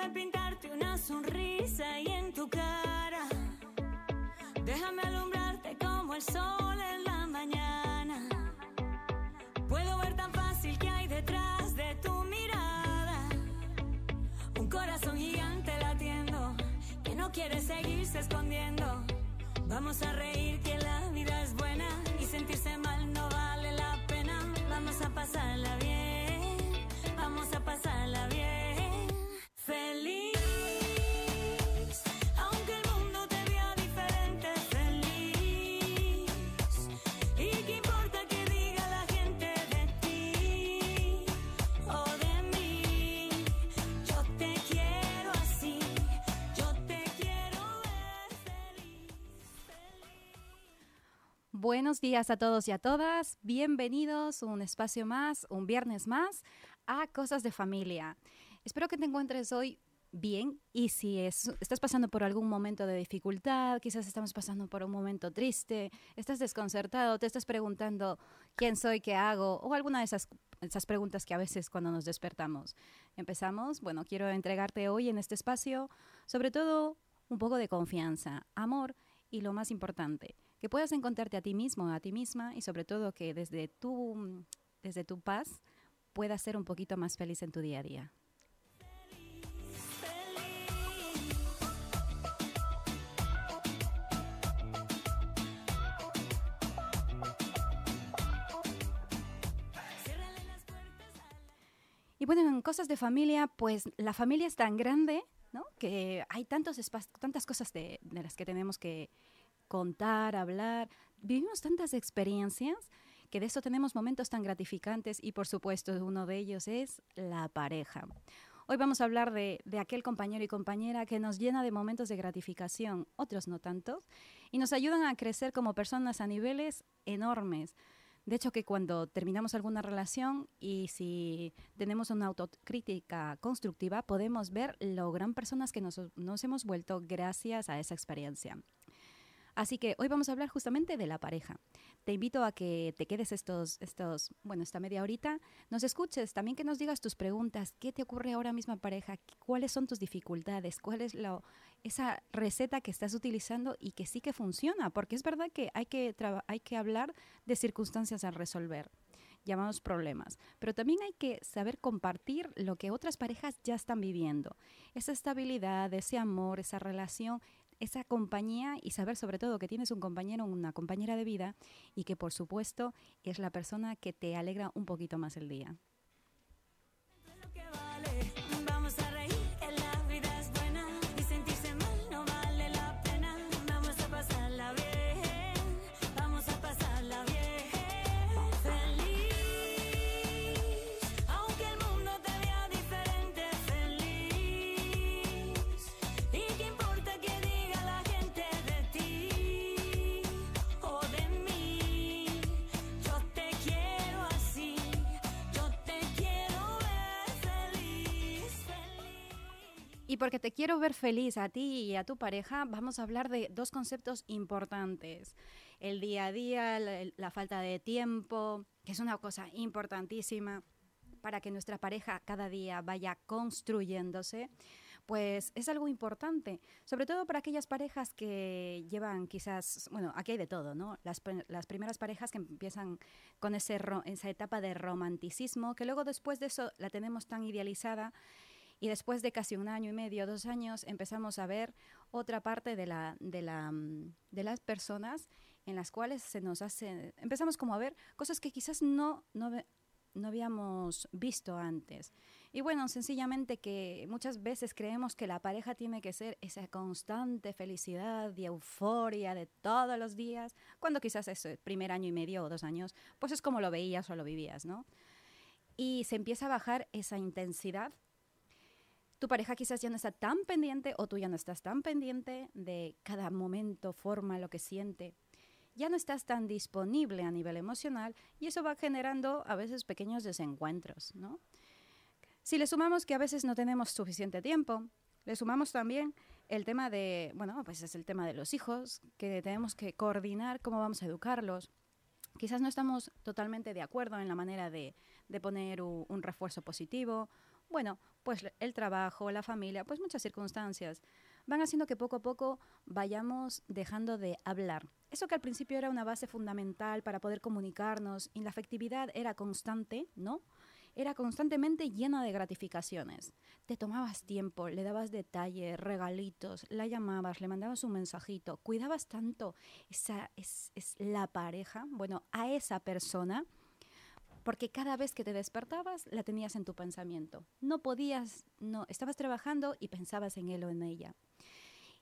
Déjame pintarte una sonrisa y en tu cara. Déjame alumbrarte como el sol en la mañana. Puedo ver tan fácil que hay detrás de tu mirada. Un corazón gigante latiendo que no quiere seguirse escondiendo. Vamos a reír que la vida es buena y sentirse mal no vale la pena. Vamos a pasarla bien, vamos a pasarla bien. Buenos días a todos y a todas. Bienvenidos un espacio más, un viernes más a Cosas de Familia. Espero que te encuentres hoy bien y si es- estás pasando por algún momento de dificultad, quizás estamos pasando por un momento triste, estás desconcertado, te estás preguntando quién soy, qué hago o alguna de esas esas preguntas que a veces cuando nos despertamos. Empezamos, bueno, quiero entregarte hoy en este espacio sobre todo un poco de confianza, amor y lo más importante, que puedas encontrarte a ti mismo, a ti misma y sobre todo que desde tu, desde tu paz puedas ser un poquito más feliz en tu día a día. Y bueno, en cosas de familia, pues la familia es tan grande, ¿no? Que hay tantos espa- tantas cosas de las que tenemos que contar, hablar. Vivimos tantas experiencias que de eso tenemos momentos tan gratificantes y por supuesto uno de ellos es la pareja. Hoy vamos a hablar de, de aquel compañero y compañera que nos llena de momentos de gratificación, otros no tantos, y nos ayudan a crecer como personas a niveles enormes. De hecho, que cuando terminamos alguna relación y si tenemos una autocrítica constructiva, podemos ver lo gran personas que nos, nos hemos vuelto gracias a esa experiencia. Así que hoy vamos a hablar justamente de la pareja. Te invito a que te quedes estos, estos, bueno, esta media horita, nos escuches, también que nos digas tus preguntas, qué te ocurre ahora mismo pareja, cuáles son tus dificultades, cuál es lo, esa receta que estás utilizando y que sí que funciona, porque es verdad que hay que, hay que hablar de circunstancias a resolver llamados problemas, pero también hay que saber compartir lo que otras parejas ya están viviendo, esa estabilidad, ese amor, esa relación, esa compañía y saber sobre todo que tienes un compañero una compañera de vida y que por supuesto es la persona que te alegra un poquito más el día. Y porque te quiero ver feliz a ti y a tu pareja, vamos a hablar de dos conceptos importantes. El día a día, la, la falta de tiempo, que es una cosa importantísima para que nuestra pareja cada día vaya construyéndose, pues es algo importante, sobre todo para aquellas parejas que llevan quizás, bueno, aquí hay de todo, ¿no? Las, las primeras parejas que empiezan con ese esa etapa de romanticismo, que luego después de eso la tenemos tan idealizada y después de casi un año y medio, dos años, empezamos a ver otra parte de, la, de, la, mm, de las personas en las cuales se nos hace, empezamos como a ver cosas que quizás no, no, no habíamos visto antes. Y bueno, sencillamente que muchas veces creemos que la pareja tiene que ser esa constante felicidad y euforia de todos los días, cuando quizás ese primer año y medio o dos años, pues es como lo veías o lo vivías, ¿no? Y se empieza a bajar esa intensidad tu pareja quizás ya no está tan pendiente o tú ya no estás tan pendiente de cada momento, forma, lo que siente. Ya no estás tan disponible a nivel emocional y eso va generando a veces pequeños desencuentros, ¿no? Si le sumamos que a veces no tenemos suficiente tiempo, le sumamos también el tema de, bueno, pues es el tema de los hijos, que tenemos que coordinar cómo vamos a educarlos. Quizás no estamos totalmente de acuerdo en la manera de, de poner u- un refuerzo positivo Bueno, pues el trabajo, la familia, pues muchas circunstancias van haciendo que poco a poco vayamos dejando de hablar. Eso que al principio era una base fundamental para poder comunicarnos y la afectividad era constante, ¿no? Era constantemente llena de gratificaciones. Te tomabas tiempo, le dabas detalles, regalitos, la llamabas, le mandabas un mensajito, cuidabas tanto. Esa es, es la pareja, bueno, a esa persona porque cada vez que te despertabas la tenías en tu pensamiento. No podías, no, estabas trabajando y pensabas en él o en ella.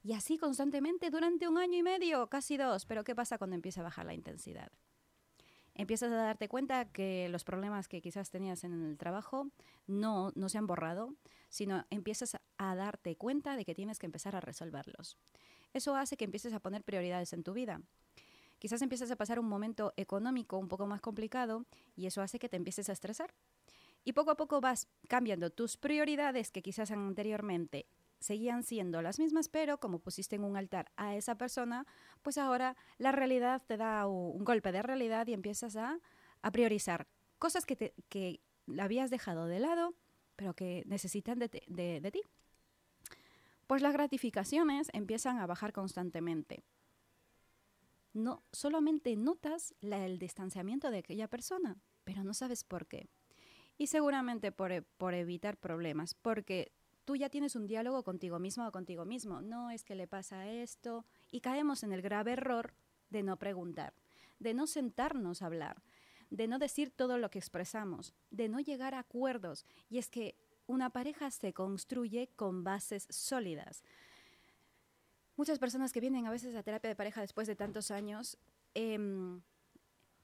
Y así constantemente durante un año y medio, casi dos. Pero ¿qué pasa cuando empieza a bajar la intensidad? Empiezas a darte cuenta que los problemas que quizás tenías en el trabajo no, no se han borrado, sino empiezas a darte cuenta de que tienes que empezar a resolverlos. Eso hace que empieces a poner prioridades en tu vida. Quizás empiezas a pasar un momento económico un poco más complicado y eso hace que te empieces a estresar. Y poco a poco vas cambiando tus prioridades que quizás anteriormente seguían siendo las mismas, pero como pusiste en un altar a esa persona, pues ahora la realidad te da un golpe de realidad y empiezas a, priorizar cosas que, te, que habías dejado de lado, pero que necesitan de, de ti. Pues las gratificaciones empiezan a bajar constantemente no solamente notas el distanciamiento de aquella persona, pero no sabes por qué. Y seguramente por, e, por, evitar problemas, porque tú ya tienes un diálogo contigo mismo o contigo mismo. No es que le pasa esto. Y caemos en el grave error de no preguntar, de no sentarnos a hablar, de no decir todo lo que expresamos, de no llegar a acuerdos. Y es que una pareja se construye con bases sólidas muchas personas que vienen a veces a terapia de pareja después de tantos años, em,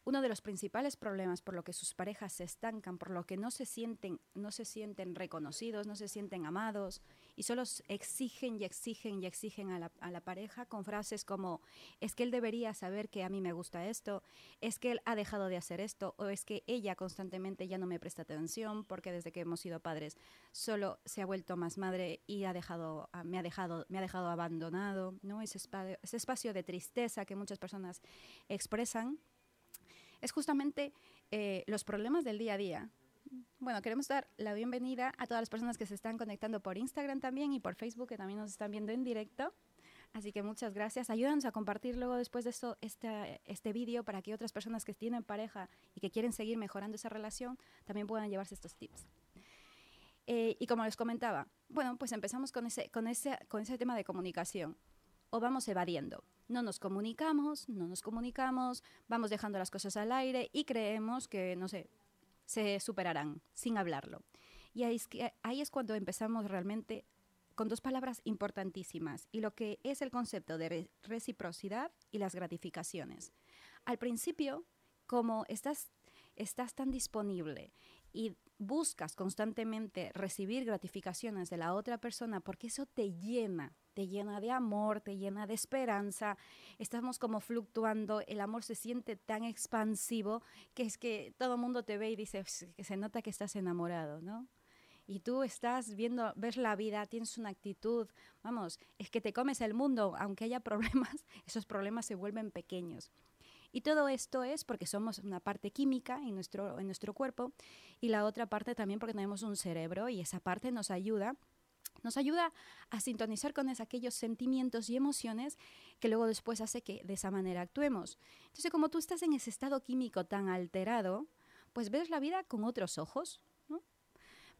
uno de los principales problemas por lo que sus parejas se estancan, por lo que no se sienten, no se sienten reconocidos, no se sienten amados y solo exigen y exigen y exigen a la, a la, pareja con frases como es que él debería saber que a mí me gusta esto, es que él ha dejado de hacer esto o es que ella constantemente ya no me presta atención porque desde que hemos sido padres solo se ha vuelto más madre y ha dejado, me, ha dejado, me ha dejado abandonado, ¿no? ese, ese espacio de tristeza que muchas personas expresan es justamente eh, los problemas del día a día. Bueno, queremos dar la bienvenida a todas las personas que se están conectando por Instagram también y por Facebook, que también nos están viendo en directo. Así que muchas gracias. Ayúdanos a compartir luego después de esto este, este vídeo para que otras personas que tienen pareja y que quieren seguir mejorando esa relación también puedan llevarse estos tips. Eh, y como les comentaba, bueno, pues empezamos con ese, con, ese, con ese tema de comunicación o vamos evadiendo no nos comunicamos, no nos comunicamos, vamos dejando las cosas al aire y creemos que, no sé, se superarán sin hablarlo. Y ahí es, que, ahí es cuando empezamos realmente con dos palabras importantísimas y lo que es el concepto de reciprocidad y las gratificaciones. Al principio, como estás, estás tan disponible y buscas constantemente recibir gratificaciones de la otra persona porque eso te llena, te llena de amor, te llena de esperanza, estamos como fluctuando, el amor se siente tan expansivo que es que todo el mundo te ve y dice que se nota que estás enamorado, ¿no? Y tú estás viendo, ves la vida, tienes una actitud, vamos, es que te comes el mundo, aunque haya problemas, esos problemas se vuelven pequeños. Y todo esto es porque somos una parte química en nuestro, en nuestro cuerpo y la otra parte también porque tenemos un cerebro y esa parte nos ayuda nos ayuda a sintonizar con aquellos sentimientos y emociones que luego después hace que de esa manera actuemos. Entonces, como tú estás en ese estado químico tan alterado, pues ves la vida con otros ojos, ¿no?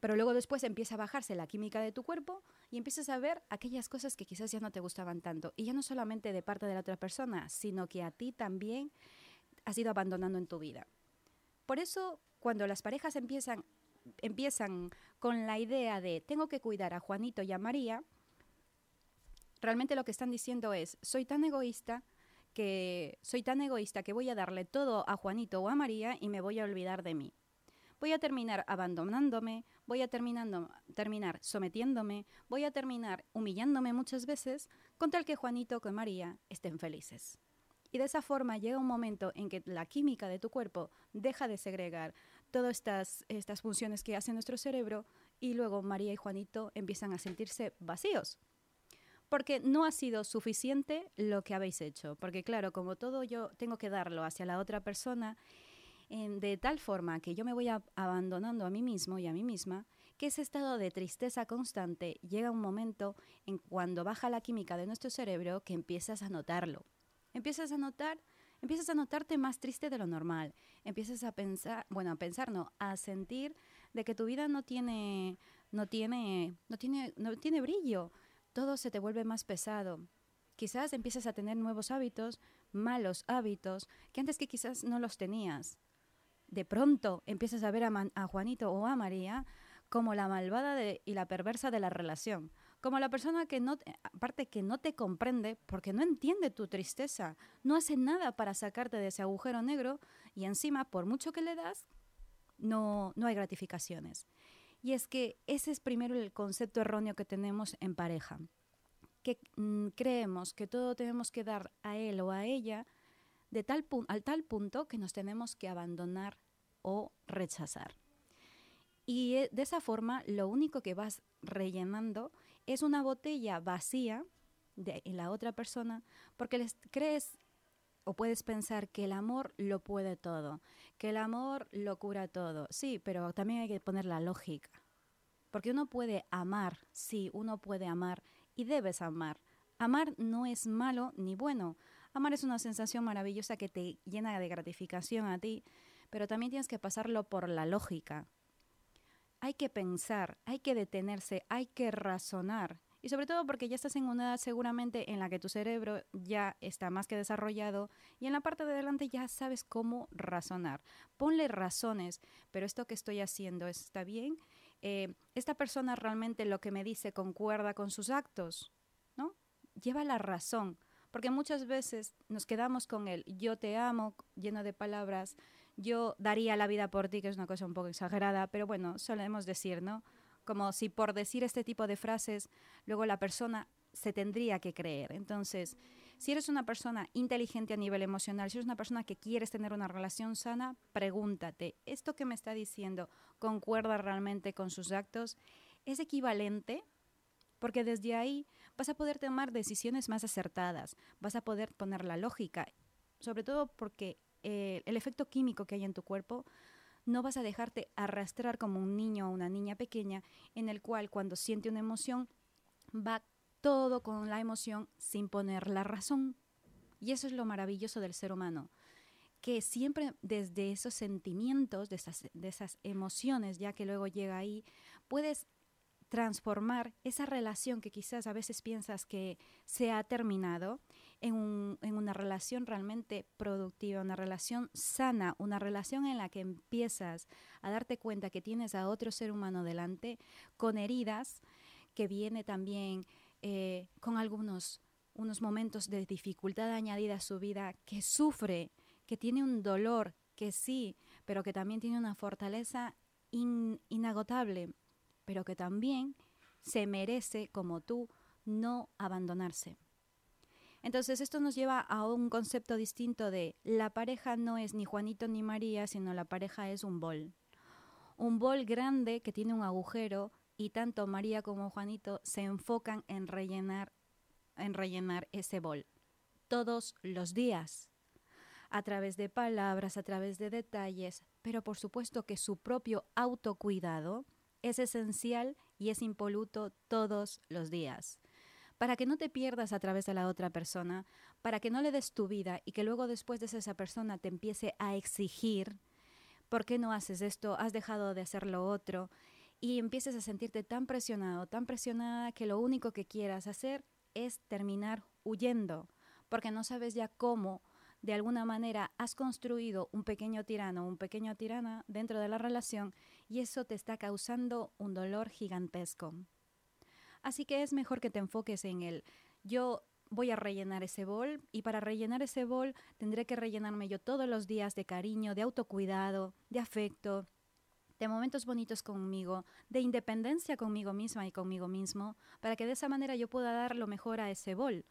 Pero luego después empieza a bajarse la química de tu cuerpo y empiezas a ver aquellas cosas que quizás ya no te gustaban tanto. Y ya no solamente de parte de la otra persona, sino que a ti también has ido abandonando en tu vida. Por eso, cuando las parejas empiezan empiezan con la idea de tengo que cuidar a Juanito y a María, realmente lo que están diciendo es, soy tan egoísta que soy tan egoísta que voy a darle todo a Juanito o a María y me voy a olvidar de mí. Voy a terminar abandonándome, voy a terminando, terminar sometiéndome, voy a terminar humillándome muchas veces con tal que Juanito o María estén felices. Y de esa forma llega un momento en que la química de tu cuerpo deja de segregar todas estas, estas funciones que hace nuestro cerebro y luego María y Juanito empiezan a sentirse vacíos. Porque no ha sido suficiente lo que habéis hecho. Porque claro, como todo yo tengo que darlo hacia la otra persona, de tal forma que yo me voy abandonando a mí mismo y a mí misma, que ese estado de tristeza constante llega un momento en cuando baja la química de nuestro cerebro que empiezas a notarlo. Empiezas a notar, empiezas a notarte más triste de lo normal. Empiezas a pensar, bueno, a pensar no, a sentir de que tu vida no tiene no tiene no tiene no tiene brillo. Todo se te vuelve más pesado. Quizás empiezas a tener nuevos hábitos, malos hábitos, que antes que quizás no los tenías. De pronto empiezas a ver a, a Juanito o a María como la malvada y la perversa de la relación, como la persona que no, aparte que no te comprende porque no entiende tu tristeza, no hace nada para sacarte de ese agujero negro y encima, por mucho que le das, no, no hay gratificaciones. Y es que ese es primero el concepto erróneo que tenemos en pareja, que mm, creemos que todo tenemos que dar a él o a ella de tal al tal punto que nos tenemos que abandonar o rechazar. Y eh, de esa forma lo único que vas rellenando es una botella vacía de la otra persona porque les crees o puedes pensar que el amor lo puede todo, que el amor lo cura todo. Sí, pero también hay que poner la lógica. Porque uno puede amar, sí, uno puede amar y debes amar. Amar no es malo ni bueno. Amar es una sensación maravillosa que te llena de gratificación a ti, pero también tienes que pasarlo por la lógica hay que pensar, hay que detenerse, hay que razonar. Y sobre todo porque ya estás en una edad seguramente en la que tu cerebro ya está más que desarrollado y en la parte de adelante ya sabes cómo razonar. Ponle razones, pero esto que estoy haciendo está bien. Eh, esta persona realmente lo que me dice concuerda con sus actos, ¿no? Lleva la razón, porque muchas veces nos quedamos con el yo te amo lleno de palabras, yo daría la vida por ti, que es una cosa un poco exagerada, pero bueno, solemos decir, ¿no? Como si por decir este tipo de frases, luego la persona se tendría que creer. Entonces, si eres una persona inteligente a nivel emocional, si eres una persona que quieres tener una relación sana, pregúntate, ¿esto que me está diciendo concuerda realmente con sus actos? ¿Es equivalente? Porque desde ahí vas a poder tomar decisiones más acertadas, vas a poder poner la lógica, sobre todo porque eh, el efecto químico que hay en tu cuerpo, no vas a dejarte arrastrar como un niño o una niña pequeña en el cual cuando siente una emoción va todo con la emoción sin poner la razón. Y eso es lo maravilloso del ser humano, que siempre desde esos sentimientos, de esas, emociones, ya que luego llega ahí, puedes transformar esa relación que quizás a veces piensas que se ha terminado en, una relación realmente productiva, una relación sana, una relación en la que empiezas a darte cuenta que tienes a otro ser humano delante con heridas, que viene también eh, con algunos unos momentos de dificultad añadida a su vida, que sufre, que tiene un dolor, que sí, pero que también tiene una fortaleza inagotable, pero que también se merece, como tú, no abandonarse. Entonces esto nos lleva a un concepto distinto de la pareja no es ni Juanito ni María, sino la pareja es un bol. Un bol grande que tiene un agujero y tanto María como Juanito se enfocan en rellenar, en rellenar ese bol todos los días a través de palabras, a través de detalles, pero por supuesto que su propio autocuidado es esencial y es impoluto todos los días para que no te pierdas a través de la otra persona, para que no le des tu vida y que luego después de esa persona te empiece a exigir, ¿por qué no haces esto? ¿Has dejado de hacer lo otro? Y empieces a sentirte tan presionado, tan presionada que lo único que quieras hacer es terminar huyendo, porque no sabes ya cómo de alguna manera has construido un pequeño tirano, un pequeño tirana dentro de la relación y eso te está causando un dolor gigantesco. Así que es mejor que te enfoques en el yo voy a rellenar ese bol y para rellenar ese bol tendré que rellenarme yo todos los días de cariño, de autocuidado, de afecto, de momentos bonitos conmigo, de independencia conmigo misma y conmigo mismo, para que de esa manera yo pueda dar lo mejor a ese bol.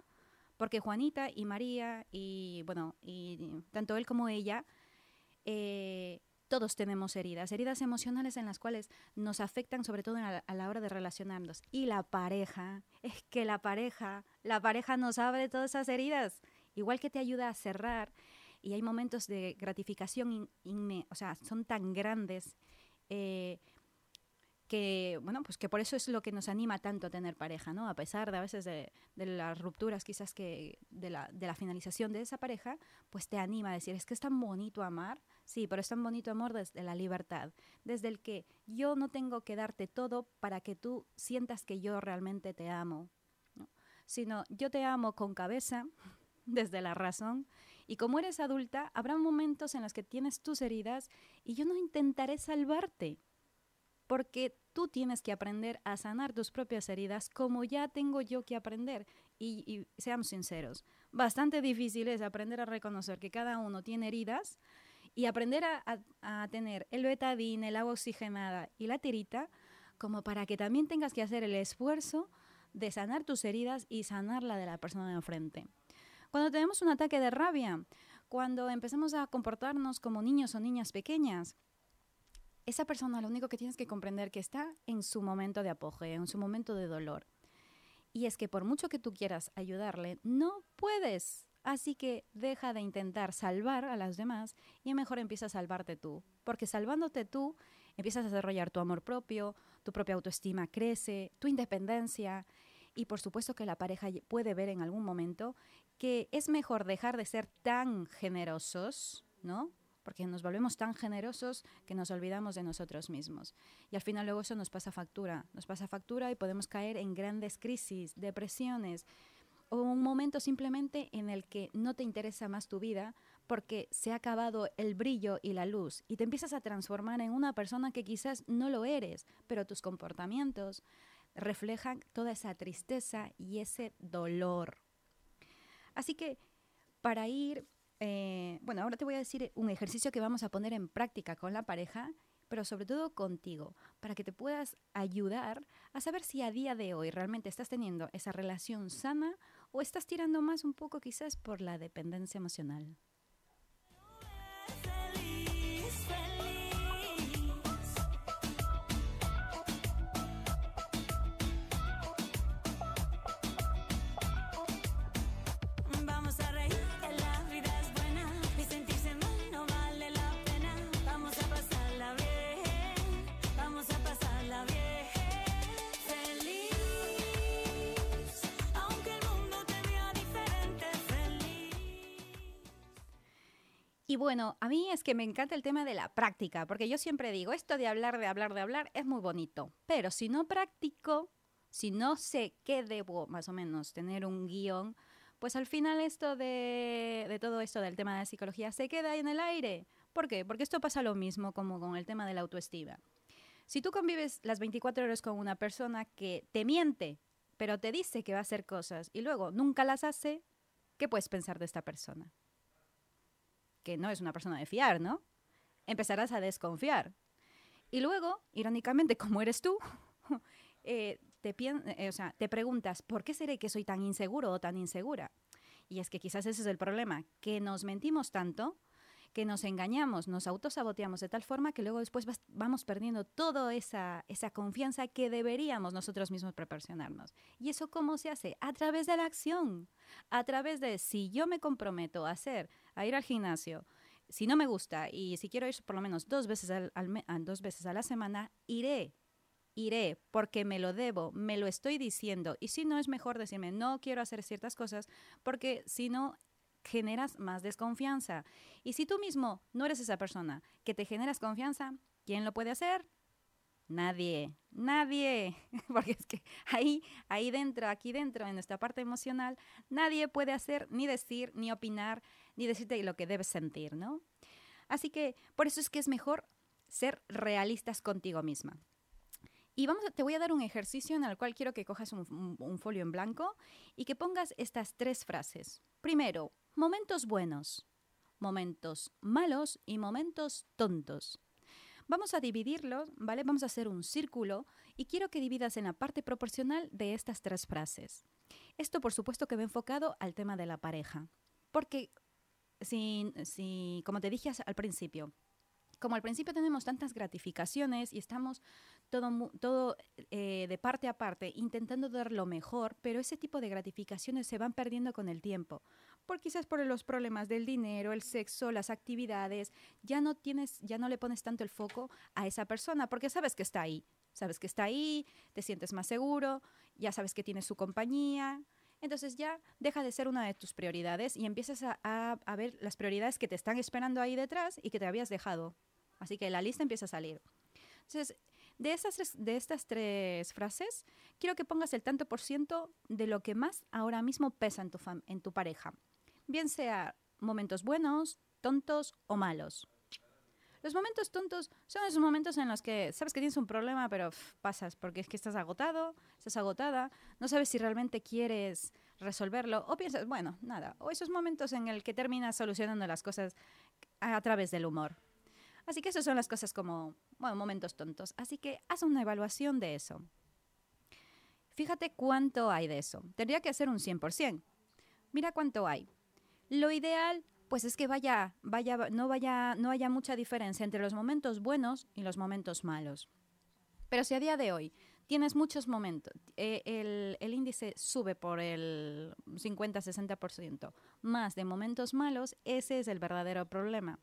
Porque Juanita y María y bueno, y tanto él como ella eh, todos tenemos heridas, heridas emocionales en las cuales nos afectan sobre todo a, la hora de relacionarnos. Y la pareja, es que la pareja, la pareja nos abre todas esas heridas, igual que te ayuda a cerrar. Y hay momentos de gratificación, o sea, son tan grandes eh, que, bueno, pues que por eso es lo que nos anima tanto a tener pareja, ¿no? A pesar de a veces de, las rupturas quizás que de la, de la, finalización de esa pareja, pues te anima a decir, es que es tan bonito amar, sí, pero es tan bonito amor desde la libertad, desde el que yo no tengo que darte todo para que tú sientas que yo realmente te amo, sino yo te amo con cabeza, desde la razón, y como eres adulta, habrá momentos en los que tienes tus heridas y yo no intentaré salvarte porque tú tienes que aprender a sanar tus propias heridas como ya tengo yo que aprender. Y, seamos sinceros, bastante difícil es aprender a reconocer que cada uno tiene heridas y aprender a, tener el betadine, el agua oxigenada y la tirita como para que también tengas que hacer el esfuerzo de sanar tus heridas y sanar la de la persona de enfrente. Cuando tenemos un ataque de rabia, cuando empezamos a comportarnos como niños o niñas pequeñas, esa persona lo único que tienes que comprender que está en su momento de apogeo, en su momento de dolor. Y es que por mucho que tú quieras ayudarle, no puedes. Así que deja de intentar salvar a las demás y mejor empieza a salvarte tú. Porque salvándote tú, empiezas a desarrollar tu amor propio, tu propia autoestima crece, tu independencia. Y por supuesto que la pareja puede ver en algún momento que es mejor dejar de ser tan generosos, ¿no? Porque nos volvemos tan generosos que nos olvidamos de nosotros mismos. Y al final luego eso nos pasa factura, nos pasa factura y podemos caer en grandes crisis, depresiones o un momento simplemente en el que no te interesa más tu vida porque se ha acabado el brillo y la luz y te empiezas a transformar en una persona que quizás no lo eres, pero tus comportamientos reflejan toda esa tristeza y ese dolor. Así que para ir eh, bueno, ahora te voy a decir un ejercicio que vamos a poner en práctica con la pareja, pero sobre todo contigo, para que te puedas ayudar a saber si a día de hoy realmente estás teniendo esa relación sana o estás tirando más un poco quizás por la dependencia emocional. Y bueno, a mí es que me encanta el tema de la práctica, porque yo siempre digo, esto de hablar, de hablar, de hablar es muy bonito, pero si no practico, si no sé qué debo más o menos tener un guion, pues al final esto de, todo esto del tema de la psicología se queda ahí en el aire. ¿Por qué? Porque esto pasa lo mismo como con el tema de la autoestima. Si tú convives las 24 horas con una persona que te miente, pero te dice que va a hacer cosas y luego nunca las hace, ¿qué puedes pensar de esta persona? Que no es una persona de fiar, ¿no? Empezarás a desconfiar. Y luego, irónicamente, como eres tú, eh, te, eh, te preguntas, ¿por qué seré que soy tan inseguro o tan insegura? Y es que quizás ese es el problema, que nos mentimos tanto, que nos engañamos, nos autosaboteamos de tal forma que luego después vamos perdiendo toda esa, esa confianza que deberíamos nosotros mismos proporcionarnos. ¿Y eso cómo se hace? A través de la acción, a través de si yo me comprometo a hacer a ir al gimnasio, si no me gusta y si quiero ir por lo menos dos veces, al, dos veces a la semana, iré. Iré porque me lo debo, me lo estoy diciendo. Y si no, es mejor decirme, no quiero hacer ciertas cosas porque si no, generas más desconfianza. Y si tú mismo no eres esa persona que te generas confianza, ¿quién lo puede hacer? Nadie, nadie, porque es que ahí, ahí dentro, aquí dentro, en nuestra parte emocional, nadie puede hacer, ni decir, ni opinar, ni decirte lo que debes sentir, ¿no? Así que por eso es que es mejor ser realistas contigo misma. Y vamos, te voy a dar un ejercicio en el cual quiero que cojas un, folio en blanco y que pongas estas tres frases. Primero, momentos buenos, momentos malos y momentos tontos. Vamos a dividirlo, ¿vale? Vamos a hacer un círculo y quiero que dividas en la parte proporcional de estas tres frases. Esto, por supuesto, que va enfocado al tema de la pareja. Porque, si, si como te dije al principio, como al principio tenemos tantas gratificaciones y estamos todo, todo eh, de parte a parte intentando dar lo mejor, pero ese tipo de gratificaciones se van perdiendo con el tiempo. Por quizás por los problemas del dinero, el sexo, las actividades, ya no tienes, ya no le pones tanto el foco a esa persona porque sabes que está ahí, sabes que está ahí, te sientes más seguro, ya sabes que tienes su compañía. Entonces ya deja de ser una de tus prioridades y empiezas a, a ver las prioridades que te están esperando ahí detrás y que te habías dejado. Así que la lista empieza a salir. Entonces, de, esas de estas tres frases, quiero que pongas el tanto por ciento de lo que más ahora mismo pesa en tu, en tu pareja. Bien sea momentos buenos, tontos o malos. Los momentos tontos son esos momentos en los que sabes que tienes un problema, pero pasas porque es que estás agotado, estás agotada, no sabes si realmente quieres resolverlo o piensas, bueno, nada. O esos momentos en el que terminas solucionando las cosas a, a través del humor. Así que esas son las cosas como, bueno, momentos tontos. Así que haz una evaluación de eso. Fíjate cuánto hay de eso. Tendría que hacer un 100%. Mira cuánto hay. Lo ideal, pues es que vaya, vaya, no, vaya, no haya mucha diferencia entre los momentos buenos y los momentos malos. Pero si a día de hoy tienes muchos momentos, eh, el, el, índice sube por el 50-60% más de momentos malos, ese es el verdadero problema.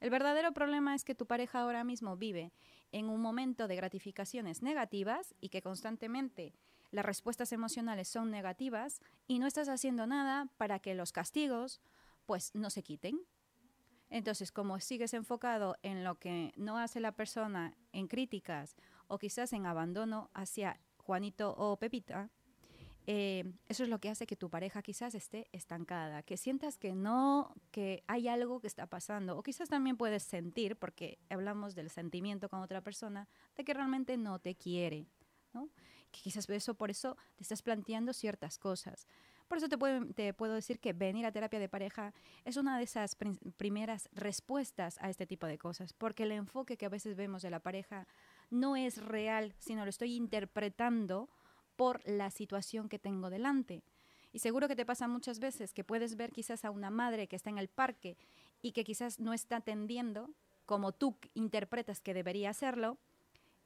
El verdadero problema es que tu pareja ahora mismo vive en un momento de gratificaciones negativas y que constantemente las respuestas emocionales son negativas y no estás haciendo nada para que los castigos pues no se quiten. Entonces, como sigues enfocado en lo que no hace la persona, en críticas o quizás en abandono hacia Juanito o Pepita, eh, eso es lo que hace que tu pareja quizás esté estancada, que sientas que no, que hay algo que está pasando, o quizás también puedes sentir, porque hablamos del sentimiento con otra persona, de que realmente no te quiere, ¿no? Que quizás eso, por eso te estás planteando ciertas cosas. Por eso te puedo, decir que venir a terapia de pareja es una de esas primeras respuestas a este tipo de cosas, porque el enfoque que a veces vemos de la pareja no es real, sino lo estoy interpretando por la situación que tengo delante. Y seguro que te pasa muchas veces que puedes ver quizás a una madre que está en el parque y que quizás no está atendiendo como tú interpretas que debería hacerlo.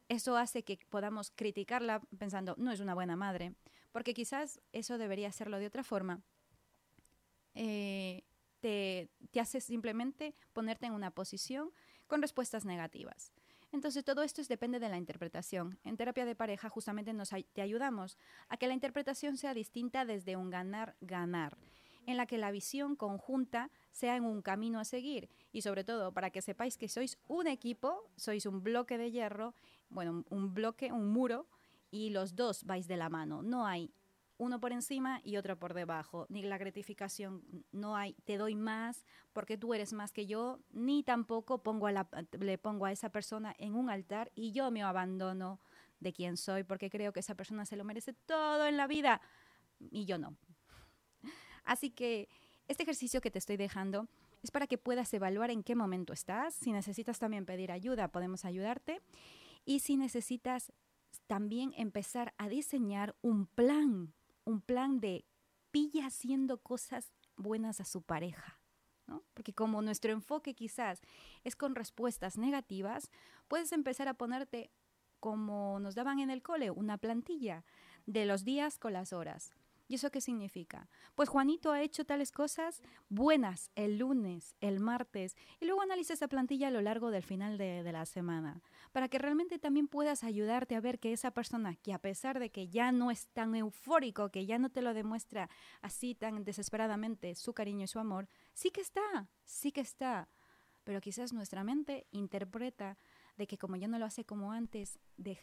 Eso hace que podamos criticarla pensando, no es una buena madre, porque quizás eso debería hacerlo de otra forma. Eh, te, te hace simplemente ponerte en una posición con respuestas negativas. Entonces todo esto depende de la interpretación. En terapia de pareja justamente nos te ayudamos a que la interpretación sea distinta desde un ganar-ganar, en la que la visión conjunta sea en un camino a seguir y sobre todo para que sepáis que sois un equipo, sois un bloque de hierro, bueno, un bloque, un muro y los dos vais de la mano. No hay uno por encima y otro por debajo, ni la gratificación, no hay, te doy más porque tú eres más que yo, ni tampoco pongo a la, le pongo a esa persona en un altar y yo me abandono de quién soy porque creo que esa persona se lo merece todo en la vida y yo no. Así que este ejercicio que te estoy dejando es para que puedas evaluar en qué momento estás. Si necesitas también pedir ayuda, podemos ayudarte. Y si necesitas también empezar a diseñar un plan un plan de pilla haciendo cosas buenas a su pareja. ¿no? Porque como nuestro enfoque quizás es con respuestas negativas, puedes empezar a ponerte, como nos daban en el cole, una plantilla de los días con las horas. ¿Y eso qué significa? Pues Juanito ha hecho tales cosas buenas el lunes, el martes, y luego analiza esa plantilla a lo largo del final de, de, la semana, para que realmente también puedas ayudarte a ver que esa persona, que a pesar de que ya no es tan eufórico, que ya no te lo demuestra así tan desesperadamente su cariño y su amor, sí que está, sí que está. Pero quizás nuestra mente interpreta de que como ya no lo hace como antes,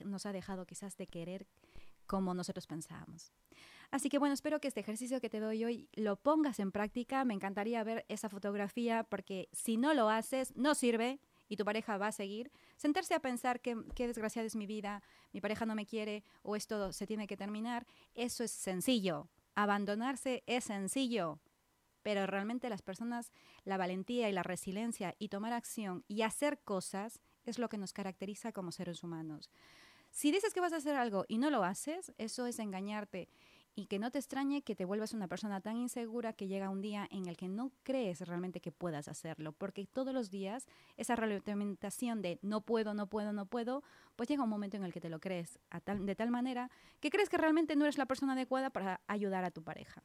nos ha dejado quizás de querer como nosotros pensábamos. Así que bueno, espero que este ejercicio que te doy hoy lo pongas en práctica. Me encantaría ver esa fotografía porque si no lo haces, no sirve y tu pareja va a seguir. Sentarse a pensar que qué desgraciada es mi vida, mi pareja no me quiere o esto se tiene que terminar, eso es sencillo. Abandonarse es sencillo. Pero realmente las personas, la valentía y la resiliencia y tomar acción y hacer cosas es lo que nos caracteriza como seres humanos. Si dices que vas a hacer algo y no lo haces, eso es engañarte y que no te extrañe que te vuelvas una persona tan insegura que llega un día en el que no crees realmente que puedas hacerlo, porque todos los días esa retroalimentación de no puedo, no puedo, no puedo, pues llega un momento en el que te lo crees de tal manera que crees que realmente no eres la persona adecuada para ayudar a tu pareja.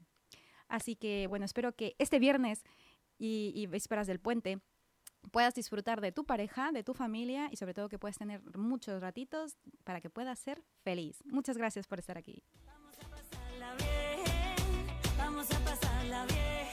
Así que bueno, espero que este viernes y, y vísperas del puente puedas disfrutar de tu pareja, de tu familia y sobre todo que puedas tener muchos ratitos para que puedas ser feliz. Muchas gracias por estar aquí. Vamos a pasarla bien.